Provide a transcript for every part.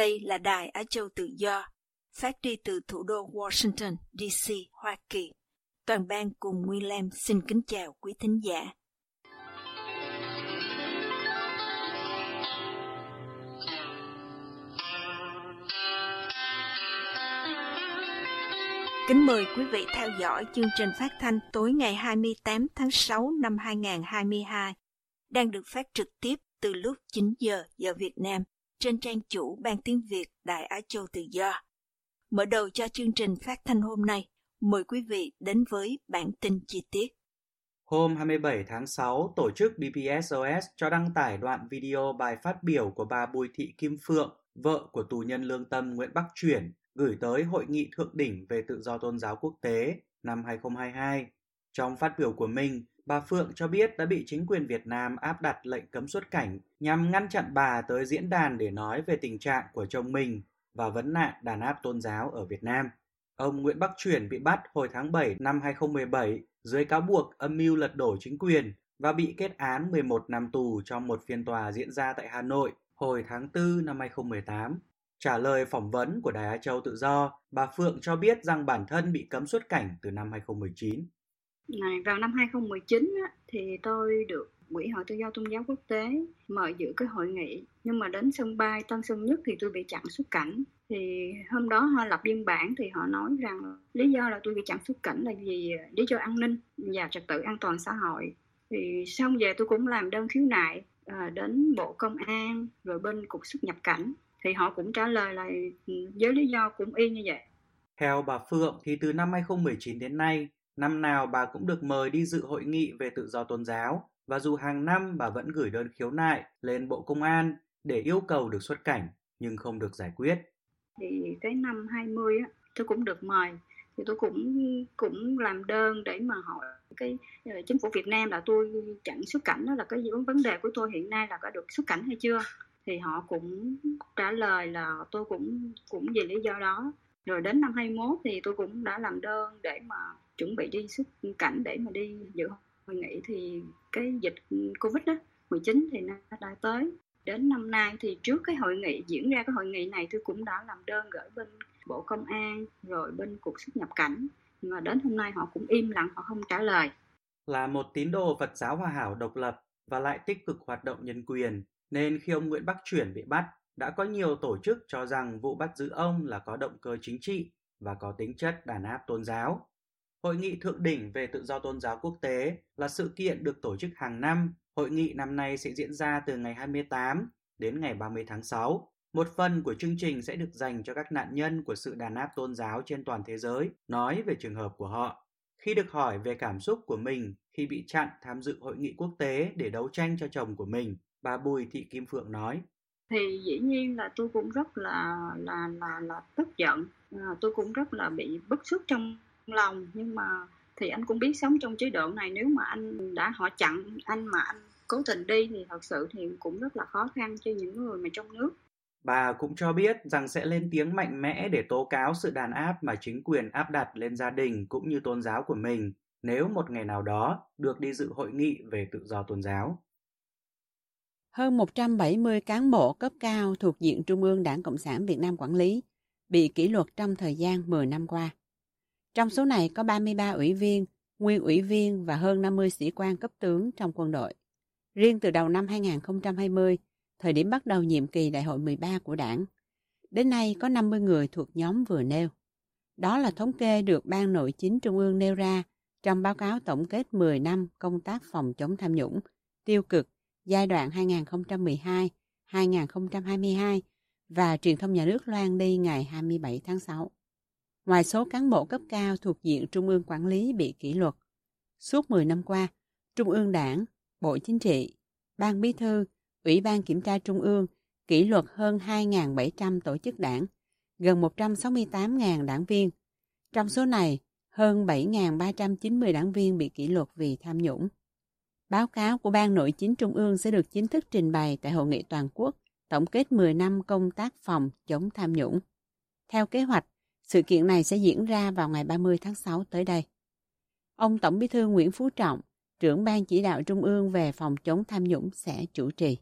Đây là Đài Á Châu Tự Do, phát đi từ thủ đô Washington, D.C., Hoa Kỳ. Toàn ban cùng Nguyên Lam xin kính chào quý thính giả. Kính mời quý vị theo dõi chương trình phát thanh tối ngày 28 tháng 6 năm 2022, đang được phát trực tiếp từ lúc 9 giờ giờ Việt Nam trên trang chủ Ban Tiếng Việt Đại Á Châu Tự Do. Mở đầu cho chương trình phát thanh hôm nay, mời quý vị đến với bản tin chi tiết. Hôm 27 tháng 6, tổ chức BPSOS cho đăng tải đoạn video bài phát biểu của bà Bùi Thị Kim Phượng, vợ của tù nhân lương tâm Nguyễn Bắc Chuyển, gửi tới Hội nghị Thượng đỉnh về tự do tôn giáo quốc tế năm 2022. Trong phát biểu của mình, bà Phượng cho biết đã bị chính quyền Việt Nam áp đặt lệnh cấm xuất cảnh nhằm ngăn chặn bà tới diễn đàn để nói về tình trạng của chồng mình và vấn nạn đàn áp tôn giáo ở Việt Nam. Ông Nguyễn Bắc Chuyển bị bắt hồi tháng 7 năm 2017 dưới cáo buộc âm mưu lật đổ chính quyền và bị kết án 11 năm tù trong một phiên tòa diễn ra tại Hà Nội hồi tháng 4 năm 2018. Trả lời phỏng vấn của Đài Á Châu Tự Do, bà Phượng cho biết rằng bản thân bị cấm xuất cảnh từ năm 2019. Này, vào năm 2019 á, thì tôi được Quỹ hội Tự do Tôn giáo Quốc tế mời dự cái hội nghị. Nhưng mà đến sân bay Tân Sơn Nhất thì tôi bị chặn xuất cảnh. Thì hôm đó họ lập biên bản thì họ nói rằng lý do là tôi bị chặn xuất cảnh là vì à, lý do an ninh và trật tự an toàn xã hội. Thì xong về tôi cũng làm đơn khiếu nại à, đến bộ công an rồi bên cục xuất nhập cảnh. Thì họ cũng trả lời là ừ, với lý do cũng y như vậy. Theo bà Phượng thì từ năm 2019 đến nay, năm nào bà cũng được mời đi dự hội nghị về tự do tôn giáo. Và dù hàng năm bà vẫn gửi đơn khiếu nại lên Bộ Công an để yêu cầu được xuất cảnh, nhưng không được giải quyết. thì cái năm 20 á, tôi cũng được mời. Thì tôi cũng cũng làm đơn để mà hỏi cái ờ, chính phủ Việt Nam là tôi chặn xuất cảnh, đó là cái vấn đề của tôi hiện nay là có được xuất cảnh hay chưa? Thì họ cũng trả lời là tôi cũng cũng vì lý do đó. Rồi đến năm 21 thì tôi cũng đã làm đơn để mà chuẩn bị đi xuất cảnh để mà đi dự hội nghị thì cái dịch Covid đó 19 thì nó đã tới. Đến năm nay thì trước cái hội nghị diễn ra cái hội nghị này tôi cũng đã làm đơn gửi bên bộ công an rồi bên cục xuất nhập cảnh. Nhưng mà đến hôm nay họ cũng im lặng họ không trả lời. Là một tín đồ Phật giáo hòa hảo độc lập và lại tích cực hoạt động nhân quyền, nên khi ông Nguyễn Bắc Chuyển bị bắt, đã có nhiều tổ chức cho rằng vụ bắt giữ ông là có động cơ chính trị và có tính chất đàn áp tôn giáo. Hội nghị thượng đỉnh về tự do tôn giáo quốc tế là sự kiện được tổ chức hàng năm. Hội nghị năm nay sẽ diễn ra từ ngày 28 đến ngày 30 tháng 6. Một phần của chương trình sẽ được dành cho các nạn nhân của sự đàn áp tôn giáo trên toàn thế giới, nói về trường hợp của họ. Khi được hỏi về cảm xúc của mình khi bị chặn tham dự hội nghị quốc tế để đấu tranh cho chồng của mình, bà Bùi Thị Kim Phượng nói. thì dĩ nhiên là tôi cũng rất là là là là tức giận à, tôi cũng rất là bị bức xúc trong lòng nhưng mà thì anh cũng biết sống trong chế độ này nếu mà anh đã họ chặn anh mà anh cố tình đi thì thật sự thì cũng rất là khó khăn cho những người mà trong nước Bà cũng cho biết rằng sẽ lên tiếng mạnh mẽ để tố cáo sự đàn áp mà chính quyền áp đặt lên gia đình cũng như tôn giáo của mình nếu một ngày nào đó được đi dự hội nghị về tự do tôn giáo. Hơn 170 cán bộ cấp cao thuộc diện Trung ương Đảng Cộng sản Việt Nam quản lý bị kỷ luật trong thời gian 10 năm qua. Trong số này có 33 ủy viên, nguyên ủy viên và hơn 50 sĩ quan cấp tướng trong quân đội. Riêng từ đầu năm 2020, thời điểm bắt đầu nhiệm kỳ đại hội 13 của đảng, đến nay có 50 người thuộc nhóm vừa nêu. Đó là thống kê được Ban Nội chính Trung ương nêu ra trong báo cáo tổng kết 10 năm công tác phòng chống tham nhũng, tiêu cực giai đoạn 2012-2022 và truyền thông nhà nước loan đi ngày 27 tháng 6. Ngoài số cán bộ cấp cao thuộc diện Trung ương quản lý bị kỷ luật, suốt 10 năm qua, Trung ương Đảng, Bộ Chính trị, Ban Bí thư, Ủy ban Kiểm tra Trung ương kỷ luật hơn 2.700 tổ chức đảng, gần 168.000 đảng viên. Trong số này, hơn 7.390 đảng viên bị kỷ luật vì tham nhũng. Báo cáo của Ban Nội chính Trung ương sẽ được chính thức trình bày tại Hội nghị toàn quốc tổng kết 10 năm công tác phòng chống tham nhũng. Theo kế hoạch, sự kiện này sẽ diễn ra vào ngày 30 tháng 6 tới đây. Ông Tổng bí thư Nguyễn Phú Trọng, trưởng Ban chỉ đạo Trung ương về phòng chống tham nhũng sẽ chủ trì.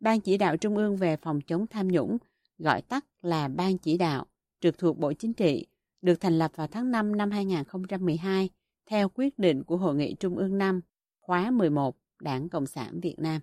Ban chỉ đạo Trung ương về phòng chống tham nhũng, gọi tắt là Ban chỉ đạo, trực thuộc Bộ Chính trị, được thành lập vào tháng 5 năm 2012 theo quyết định của Hội nghị Trung ương 5, khóa 11, Đảng Cộng sản Việt Nam.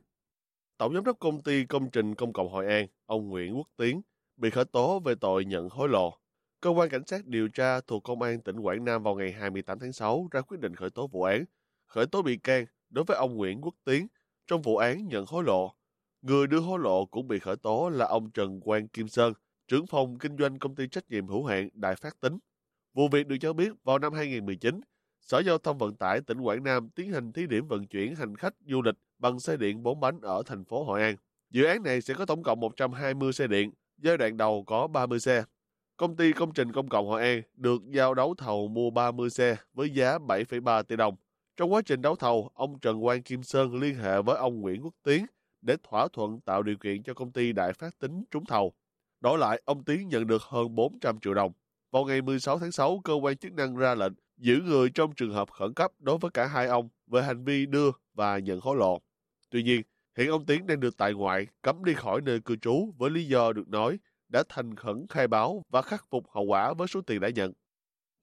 Tổng giám đốc công ty công trình công cộng Hội An, ông Nguyễn Quốc Tiến, bị khởi tố về tội nhận hối lộ. Cơ quan cảnh sát điều tra thuộc Công an tỉnh Quảng Nam vào ngày 28 tháng 6 ra quyết định khởi tố vụ án, khởi tố bị can đối với ông Nguyễn Quốc Tiến trong vụ án nhận hối lộ. Người đưa hối lộ cũng bị khởi tố là ông Trần Quang Kim Sơn, trưởng phòng kinh doanh công ty trách nhiệm hữu hạn Đại Phát Tính. Vụ việc được cho biết vào năm 2019, Sở Giao thông Vận tải tỉnh Quảng Nam tiến hành thí điểm vận chuyển hành khách du lịch bằng xe điện 4 bánh ở thành phố Hội An. Dự án này sẽ có tổng cộng 120 xe điện, giai đoạn đầu có 30 xe. Công ty công trình công cộng Hội An được giao đấu thầu mua 30 xe với giá 7,3 tỷ đồng. Trong quá trình đấu thầu, ông Trần Quang Kim Sơn liên hệ với ông Nguyễn Quốc Tiến để thỏa thuận tạo điều kiện cho công ty Đại Phát Tính trúng thầu. Đổi lại, ông Tiến nhận được hơn 400 triệu đồng. Vào ngày 16 tháng 6, cơ quan chức năng ra lệnh giữ người trong trường hợp khẩn cấp đối với cả hai ông về hành vi đưa và nhận hối lộ. Tuy nhiên, hiện ông Tiến đang được tại ngoại, cấm đi khỏi nơi cư trú với lý do được nói đã thành khẩn khai báo và khắc phục hậu quả với số tiền đã nhận.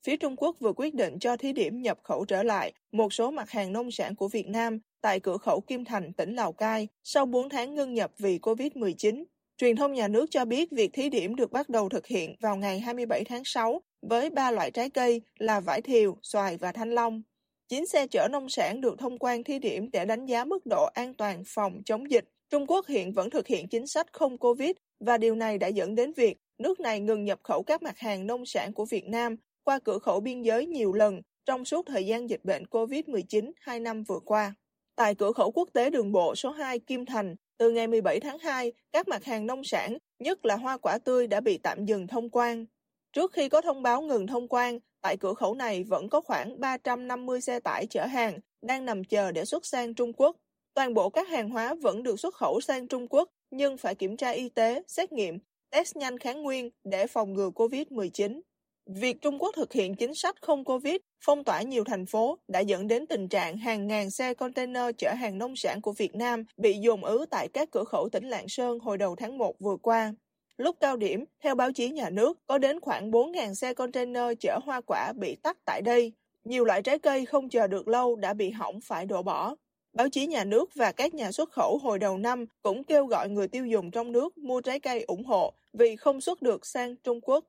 Phía Trung Quốc vừa quyết định cho thí điểm nhập khẩu trở lại một số mặt hàng nông sản của Việt Nam tại cửa khẩu Kim Thành, tỉnh Lào Cai sau 4 tháng ngưng nhập vì COVID-19. Truyền thông nhà nước cho biết việc thí điểm được bắt đầu thực hiện vào ngày 27 tháng 6 với ba loại trái cây là vải thiều, xoài và thanh long. Chín xe chở nông sản được thông quan thí điểm để đánh giá mức độ an toàn phòng chống dịch. Trung Quốc hiện vẫn thực hiện chính sách không Covid và điều này đã dẫn đến việc nước này ngừng nhập khẩu các mặt hàng nông sản của Việt Nam qua cửa khẩu biên giới nhiều lần trong suốt thời gian dịch bệnh COVID-19 hai năm vừa qua. Tại cửa khẩu quốc tế đường bộ số 2 Kim Thành, từ ngày 17 tháng 2, các mặt hàng nông sản, nhất là hoa quả tươi đã bị tạm dừng thông quan. Trước khi có thông báo ngừng thông quan, tại cửa khẩu này vẫn có khoảng 350 xe tải chở hàng đang nằm chờ để xuất sang Trung Quốc. Toàn bộ các hàng hóa vẫn được xuất khẩu sang Trung Quốc nhưng phải kiểm tra y tế, xét nghiệm, test nhanh kháng nguyên để phòng ngừa COVID-19. Việc Trung Quốc thực hiện chính sách không Covid, phong tỏa nhiều thành phố đã dẫn đến tình trạng hàng ngàn xe container chở hàng nông sản của Việt Nam bị dồn ứ tại các cửa khẩu tỉnh Lạng Sơn hồi đầu tháng 1 vừa qua. Lúc cao điểm, theo báo chí nhà nước, có đến khoảng 4.000 xe container chở hoa quả bị tắt tại đây. Nhiều loại trái cây không chờ được lâu đã bị hỏng phải đổ bỏ. Báo chí nhà nước và các nhà xuất khẩu hồi đầu năm cũng kêu gọi người tiêu dùng trong nước mua trái cây ủng hộ vì không xuất được sang Trung Quốc.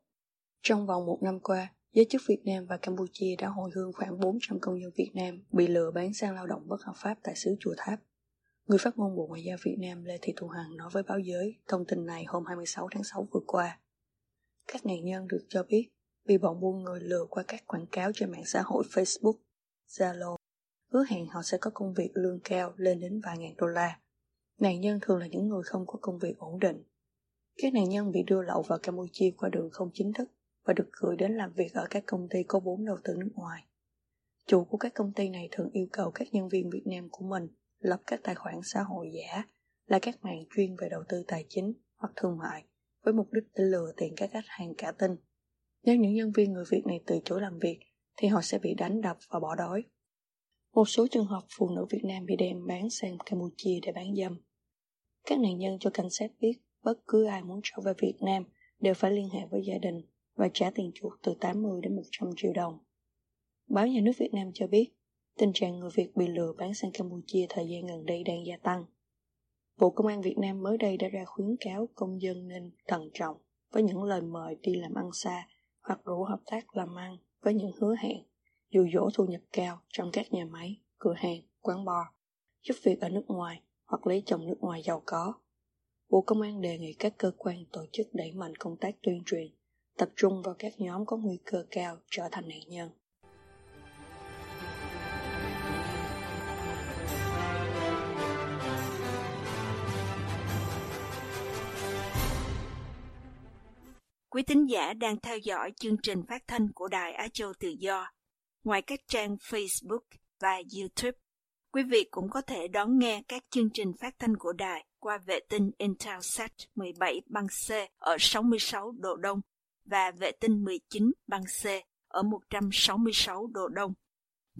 Trong vòng một năm qua, giới chức Việt Nam và Campuchia đã hồi hương khoảng 400 công dân Việt Nam bị lừa bán sang lao động bất hợp pháp tại xứ Chùa Tháp. Người phát ngôn Bộ Ngoại giao Việt Nam Lê Thị Thu Hằng nói với báo giới thông tin này hôm 26 tháng 6 vừa qua. Các nạn nhân được cho biết bị bọn buôn người lừa qua các quảng cáo trên mạng xã hội Facebook, Zalo, hứa hẹn họ sẽ có công việc lương cao lên đến vài ngàn đô la. Nạn nhân thường là những người không có công việc ổn định. Các nạn nhân bị đưa lậu vào Campuchia qua đường không chính thức và được gửi đến làm việc ở các công ty có vốn đầu tư nước ngoài. Chủ của các công ty này thường yêu cầu các nhân viên Việt Nam của mình lập các tài khoản xã hội giả, là các mạng chuyên về đầu tư tài chính hoặc thương mại, với mục đích để lừa tiền các khách hàng cả tin. Nếu những nhân viên người Việt này từ chối làm việc, thì họ sẽ bị đánh đập và bỏ đói. Một số trường hợp phụ nữ Việt Nam bị đem bán sang Campuchia để bán dâm. Các nạn nhân cho cảnh sát biết bất cứ ai muốn trở về Việt Nam đều phải liên hệ với gia đình và trả tiền chuộc từ 80 đến 100 triệu đồng. Báo nhà nước Việt Nam cho biết, tình trạng người Việt bị lừa bán sang Campuchia thời gian gần đây đang gia tăng. Bộ Công an Việt Nam mới đây đã ra khuyến cáo công dân nên thận trọng với những lời mời đi làm ăn xa hoặc rủ hợp tác làm ăn với những hứa hẹn dù dỗ thu nhập cao trong các nhà máy, cửa hàng, quán bar, giúp việc ở nước ngoài hoặc lấy chồng nước ngoài giàu có. Bộ Công an đề nghị các cơ quan tổ chức đẩy mạnh công tác tuyên truyền, tập trung vào các nhóm có nguy cơ cao trở thành nạn nhân. Quý thính giả đang theo dõi chương trình phát thanh của Đài Á Châu Tự Do Ngoài các trang Facebook và YouTube, quý vị cũng có thể đón nghe các chương trình phát thanh của đài qua vệ tinh Intelsat 17 băng C ở 66 độ Đông và vệ tinh 19 băng C ở 166 độ Đông.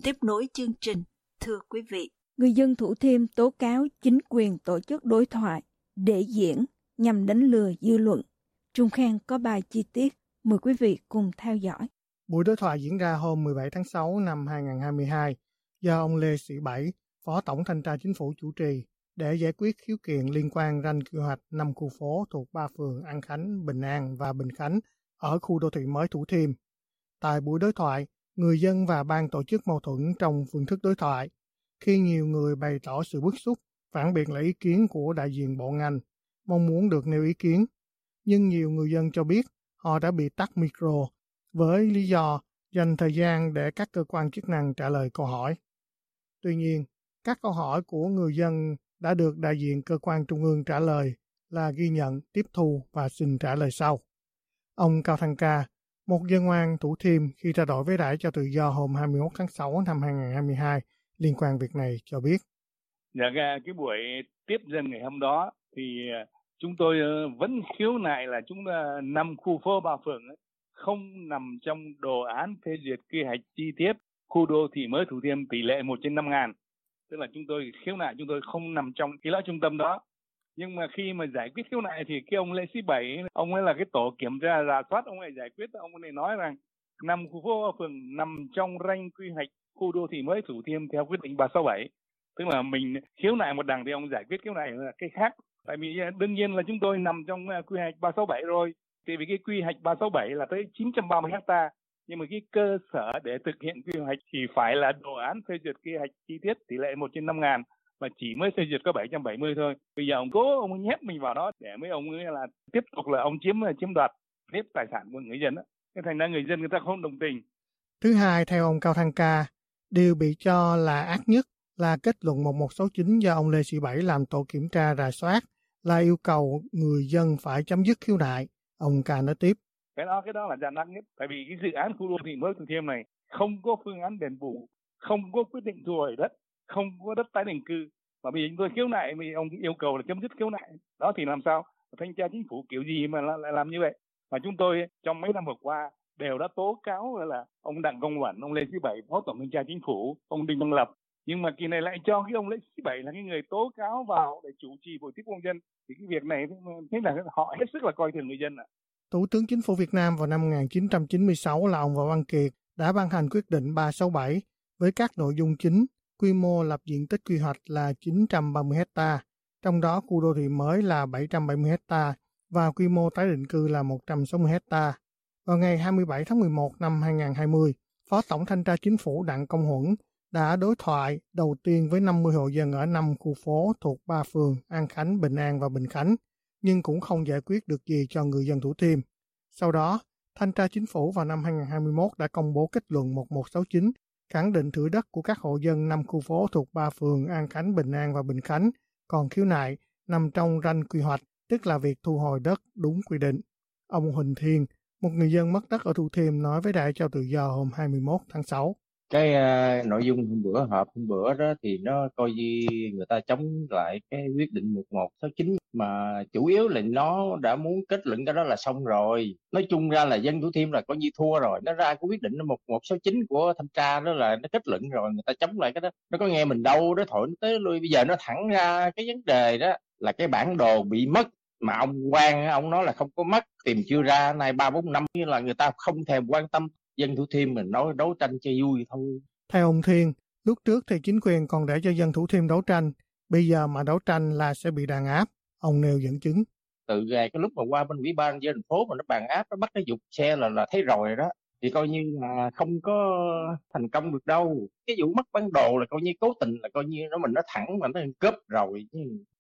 Tiếp nối chương trình, thưa quý vị. Người dân Thủ Thiêm tố cáo chính quyền tổ chức đối thoại để diễn nhằm đánh lừa dư luận. Trung Khang có bài chi tiết, mời quý vị cùng theo dõi. Buổi đối thoại diễn ra hôm 17 tháng 6 năm 2022 do ông Lê Sĩ Bảy, Phó Tổng Thanh tra Chính phủ chủ trì để giải quyết khiếu kiện liên quan ranh quy hoạch năm khu phố thuộc ba phường An Khánh, Bình An và Bình Khánh ở khu đô thị mới Thủ Thiêm. Tại buổi đối thoại, người dân và ban tổ chức mâu thuẫn trong phương thức đối thoại khi nhiều người bày tỏ sự bức xúc, phản biện lại ý kiến của đại diện bộ ngành, mong muốn được nêu ý kiến. Nhưng nhiều người dân cho biết họ đã bị tắt micro với lý do dành thời gian để các cơ quan chức năng trả lời câu hỏi. Tuy nhiên, các câu hỏi của người dân đã được đại diện cơ quan trung ương trả lời là ghi nhận, tiếp thu và xin trả lời sau. Ông Cao Thăng Ca, một dân ngoan thủ thiêm khi trao đổi với đại cho tự do hôm 21 tháng 6 năm 2022 liên quan việc này cho biết. Dạ cái buổi tiếp dân ngày hôm đó thì ờ, chúng tôi ờ, vẫn khiếu nại là chúng ờ, ta năm khu phố ba phường ấy, không nằm trong đồ án phê duyệt quy hoạch chi tiết khu đô thị mới Thủ Thiêm tỷ lệ một trên năm ngàn. Tức là chúng tôi khiếu nại chúng tôi không nằm trong cái lõi trung tâm đó. Nhưng mà khi mà giải quyết khiếu nại thì cái ông Lê Sĩ Bảy, ông ấy là cái tổ kiểm tra rà soát, ông ấy giải quyết, ông ấy nói rằng năm khu phố phường nằm trong ranh quy hoạch khu đô thị mới Thủ Thiêm theo quyết định 367. Tức là mình khiếu nại một đằng thì ông giải quyết khiếu nại là cái khác. Tại vì à, đương nhiên là chúng tôi nằm trong à, quy hoạch 367 rồi. Thì vì cái quy hoạch 367 là tới 930 hecta nhưng mà cái cơ sở để thực hiện quy hoạch thì phải là đồ án phê duyệt quy hoạch chi tiết tỷ lệ một trên năm ngàn mà chỉ mới phê duyệt có 770 thôi. Bây giờ ông cố ông nhét mình vào đó để mấy ông ấy là tiếp tục là ông chiếm chiếm đoạt hết tài sản của người dân đó. Cái thành ra người dân người ta không đồng tình. Thứ hai, theo ông Cao Thăng Ca, điều bị cho là ác nhất là kết luận 1169 do ông Lê Sĩ Bảy làm tổ kiểm tra rà soát là yêu cầu người dân phải chấm dứt khiếu nại. Ông Ca nói tiếp. Cái đó cái đó là gian ác nhất. Tại vì cái dự án khu đô thị mới thủ thiêm này không có phương án đền bù không có quyết định thu hồi đất không có đất tái định cư. Mà bây giờ chúng tôi khiếu nại thì ông yêu cầu là chấm dứt khiếu nại. Đó thì làm sao? Thanh tra chính phủ kiểu gì mà lại làm như vậy? Mà chúng tôi trong mấy năm vừa qua đều đã tố cáo là ông đặng công Quẩn, ông lê sĩ bảy phó tổng thanh tra chính phủ ông đinh văn lập nhưng mà kỳ này lại cho cái ông lê sĩ bảy là cái người tố cáo vào để chủ trì buổi tiếp công dân thì cái việc này thế là họ hết sức là coi thường người dân ạ à. Thủ tướng Chính phủ Việt Nam vào năm 1996 là ông Võ Văn Kiệt đã ban hành quyết định 367 với các nội dung chính, quy mô lập diện tích quy hoạch là 930 hecta, trong đó khu đô thị mới là 770 hecta và quy mô tái định cư là 160 hecta. Vào ngày 27 tháng 11 năm 2020, Phó Tổng Thanh tra Chính phủ Đặng Công Huẩn đã đối thoại đầu tiên với 50 hộ dân ở 5 khu phố thuộc ba phường An Khánh, Bình An và Bình Khánh nhưng cũng không giải quyết được gì cho người dân Thủ Thiêm. Sau đó, Thanh tra Chính phủ vào năm 2021 đã công bố kết luận 1169 khẳng định thửa đất của các hộ dân năm khu phố thuộc ba phường An Khánh, Bình An và Bình Khánh còn khiếu nại nằm trong ranh quy hoạch, tức là việc thu hồi đất đúng quy định. Ông Huỳnh Thiên, một người dân mất đất ở Thủ Thiêm nói với Đại Trao Tự Do hôm 21 tháng 6 cái uh, nội dung hôm bữa họp hôm bữa đó thì nó coi như người ta chống lại cái quyết định 1169 mà chủ yếu là nó đã muốn kết luận cái đó là xong rồi. Nói chung ra là dân thủ thiêm là coi như thua rồi. Nó ra cái quyết định 1169 của thanh tra đó là nó kết luận rồi người ta chống lại cái đó. Nó có nghe mình đâu đó thổi tới lui. Bây giờ nó thẳng ra cái vấn đề đó là cái bản đồ bị mất mà ông quan ông nói là không có mất. Tìm chưa ra nay ba bốn năm như là người ta không thèm quan tâm dân Thủ Thiêm mình nói đấu tranh cho vui thôi. Theo ông Thiên, lúc trước thì chính quyền còn để cho dân Thủ Thiêm đấu tranh, bây giờ mà đấu tranh là sẽ bị đàn áp. Ông nêu dẫn chứng. Từ ngày cái lúc mà qua bên ủy ban dân thành phố mà nó bàn áp, nó bắt cái dục xe là là thấy rồi đó. Thì coi như là không có thành công được đâu. Cái vụ mất bản đồ là coi như cố tình là coi như nó mình nó thẳng mà nó cướp rồi.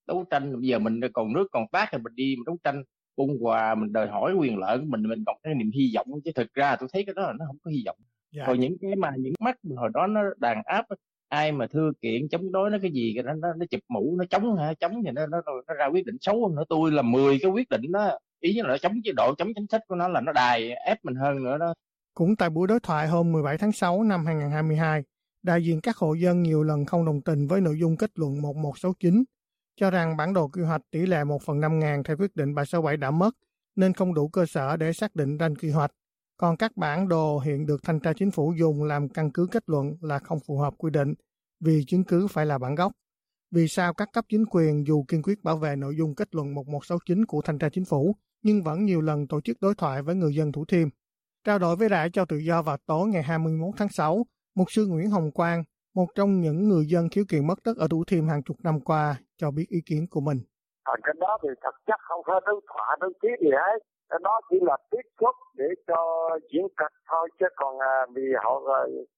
Đấu tranh bây giờ mình còn nước còn tác thì mình đi mình đấu tranh ung hòa mình đòi hỏi quyền lợi của mình mình còn cái niềm hy vọng chứ thực ra tôi thấy cái đó là nó không có hy vọng. Dạ. còn những cái mà những mắt hồi đó nó đàn áp ai mà thưa kiện chống đối nó cái gì cái nó nó, nó chụp mũ nó chống hả? Chống thì nó, nó nó ra quyết định xấu hơn nữa. Tôi là 10 cái quyết định đó ý là nó chống chế độ chống chính sách của nó là nó đài ép mình hơn nữa đó. Cũng tại buổi đối thoại hôm 17 tháng 6 năm 2022 đại diện các hộ dân nhiều lần không đồng tình với nội dung kết luận 1169 cho rằng bản đồ quy hoạch tỷ lệ 1 phần 5 ngàn theo quyết định 767 đã mất nên không đủ cơ sở để xác định ranh quy hoạch. Còn các bản đồ hiện được thanh tra chính phủ dùng làm căn cứ kết luận là không phù hợp quy định vì chứng cứ phải là bản gốc. Vì sao các cấp chính quyền dù kiên quyết bảo vệ nội dung kết luận 1169 của thanh tra chính phủ nhưng vẫn nhiều lần tổ chức đối thoại với người dân Thủ Thiêm. Trao đổi với đại cho tự do vào tối ngày 21 tháng 6, Mục sư Nguyễn Hồng Quang, một trong những người dân khiếu kiện mất đất ở Thủ Thiêm hàng chục năm qua, cho biết ý kiến của mình. Còn cái đó thì thật chất không phải đối thoại đối chí gì hết. Nó chỉ là tiếp xúc để cho diễn kịch thôi chứ còn à, vì họ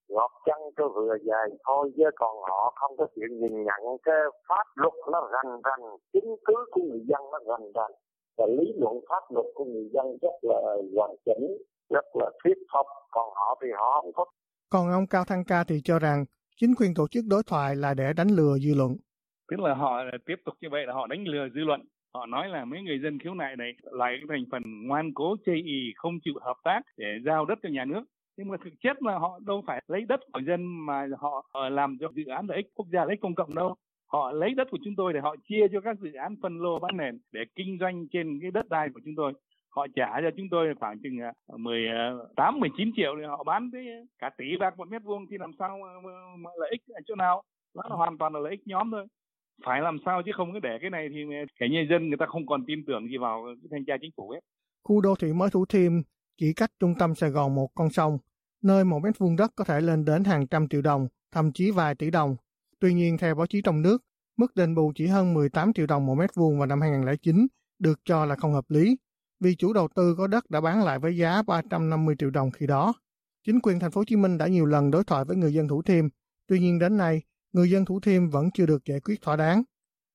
gọt chân cho vừa dài thôi chứ còn họ không có chuyện nhìn nhận cái pháp luật nó rành rành chứng cứ của người dân nó rành rành. Và lý luận pháp luật của người dân rất là hoàn chỉnh rất là thuyết phục. Còn họ thì họ không có còn ông Cao Thăng Ca thì cho rằng chính quyền tổ chức đối thoại là để đánh lừa dư luận. Tức là họ tiếp tục như vậy là họ đánh lừa dư luận. Họ nói là mấy người dân khiếu nại này lại cái thành phần ngoan cố chây ý, không chịu hợp tác để giao đất cho nhà nước. Nhưng mà thực chất là họ đâu phải lấy đất của dân mà họ ờ, làm cho dự án lợi ích quốc gia lợi ích công cộng đâu. Họ lấy đất của chúng tôi để họ chia cho các dự án phân lô bán nền để kinh doanh trên cái đất đai của chúng tôi họ trả cho chúng tôi khoảng chừng ờ, 18 19 ờ, triệu thì họ bán tới cả tỷ bạc một mét vuông thì làm sao mà, mà lợi ích ở chỗ nào đó là hoàn toàn là lợi ích nhóm thôi phải làm sao chứ không có để cái này thì cái nhân dân người ta không còn tin tưởng gì vào cái thanh tra chính phủ hết. Khu đô thị mới Thủ Thiêm chỉ cách trung tâm Sài Gòn một con sông, nơi một mét vuông đất có thể lên đến hàng trăm triệu đồng, thậm chí vài tỷ đồng. Tuy nhiên, theo báo chí trong nước, mức đền bù chỉ hơn 18 triệu đồng một mét vuông vào năm 2009 được cho là không hợp lý, vì chủ đầu tư có đất đã bán lại với giá 350 triệu đồng khi đó. Chính quyền thành phố Hồ Chí Minh đã nhiều lần đối thoại với người dân Thủ Thiêm, tuy nhiên đến nay người dân Thủ Thiêm vẫn chưa được giải quyết thỏa đáng.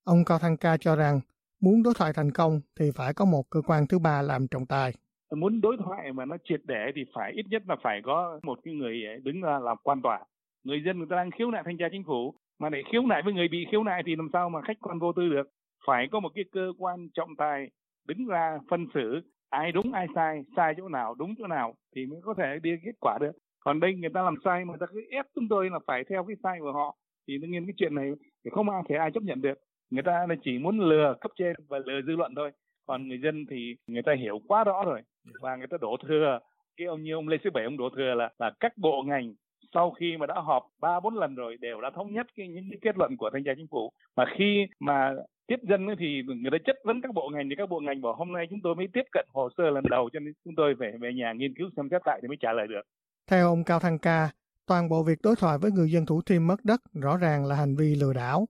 Ông Cao Thăng Ca cho rằng muốn đối thoại thành công thì phải có một cơ quan thứ ba làm trọng tài. Muốn đối thoại mà nó triệt để thì phải ít nhất là phải có một cái người ờ, đứng ra làm quan tòa. Người dân người ta đang khiếu nại thanh tra chính phủ mà để khiếu nại với người bị khiếu nại thì làm sao mà khách quan vô tư được. Phải có một cái cơ quan trọng tài đứng ra phân xử ai đúng ai sai, sai chỗ nào, đúng chỗ nào thì mới có thể đi kết quả được. Còn đây người ta làm sai mà người ta cứ ép chúng tôi là phải theo cái sai của họ thì đương nhiên cái chuyện này thì không ai thể ai chấp nhận được. Người ta là chỉ muốn lừa cấp trên và lừa dư luận thôi. Còn người dân thì người ta hiểu quá rõ rồi. Và người ta đổ thừa. Cái ông như ông lê sĩ bảy ông đổ thừa là là các bộ ngành sau khi mà đã họp ba bốn lần rồi đều đã thống nhất cái những cái kết luận của thanh tra chính phủ. Mà khi mà tiếp dân thì người ta chất vấn các bộ ngành thì các bộ ngành bảo hôm nay chúng tôi mới tiếp cận hồ sơ lần đầu cho nên chúng tôi phải về nhà nghiên cứu xem xét lại thì mới trả lời được. Theo ông Cao Thăng Ca, Toàn bộ việc đối thoại với người dân Thủ Thiêm mất đất rõ ràng là hành vi lừa đảo.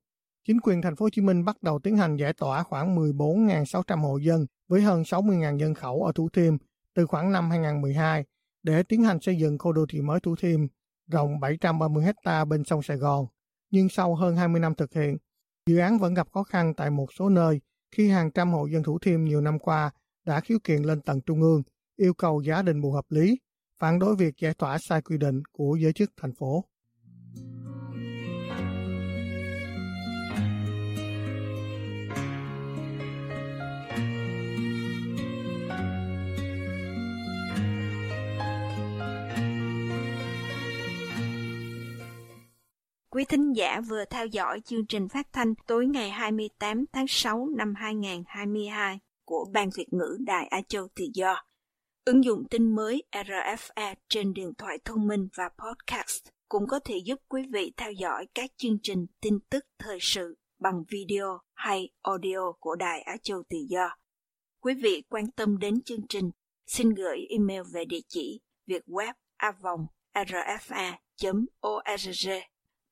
Chính quyền thành phố Hồ Chí Minh bắt đầu tiến hành giải tỏa khoảng 14.600 hộ dân với hơn 60.000 dân khẩu ở Thủ Thiêm từ khoảng năm 2012 để tiến hành xây dựng khu đô thị mới Thủ Thiêm rộng 730 hecta bên sông Sài Gòn. Nhưng sau hơn 20 năm thực hiện, dự án vẫn gặp khó khăn tại một số nơi khi hàng trăm hộ dân Thủ Thiêm nhiều năm qua đã khiếu kiện lên tầng trung ương, yêu cầu giá đền bù hợp lý phản đối việc giải tỏa sai quy định của giới chức thành phố. Quý thính giả vừa theo dõi chương trình phát thanh tối ngày 28 tháng 6 năm 2022 của Ban Việt ngữ Đài Á Châu Tự Do. Ứng dụng tin mới RFA trên điện thoại thông minh và podcast cũng có thể giúp quý vị theo dõi các chương trình tin tức thời sự bằng video hay audio của Đài Á Châu Tự Do. Quý vị quan tâm đến chương trình, xin gửi email về địa chỉ vietweb avong rfa.org.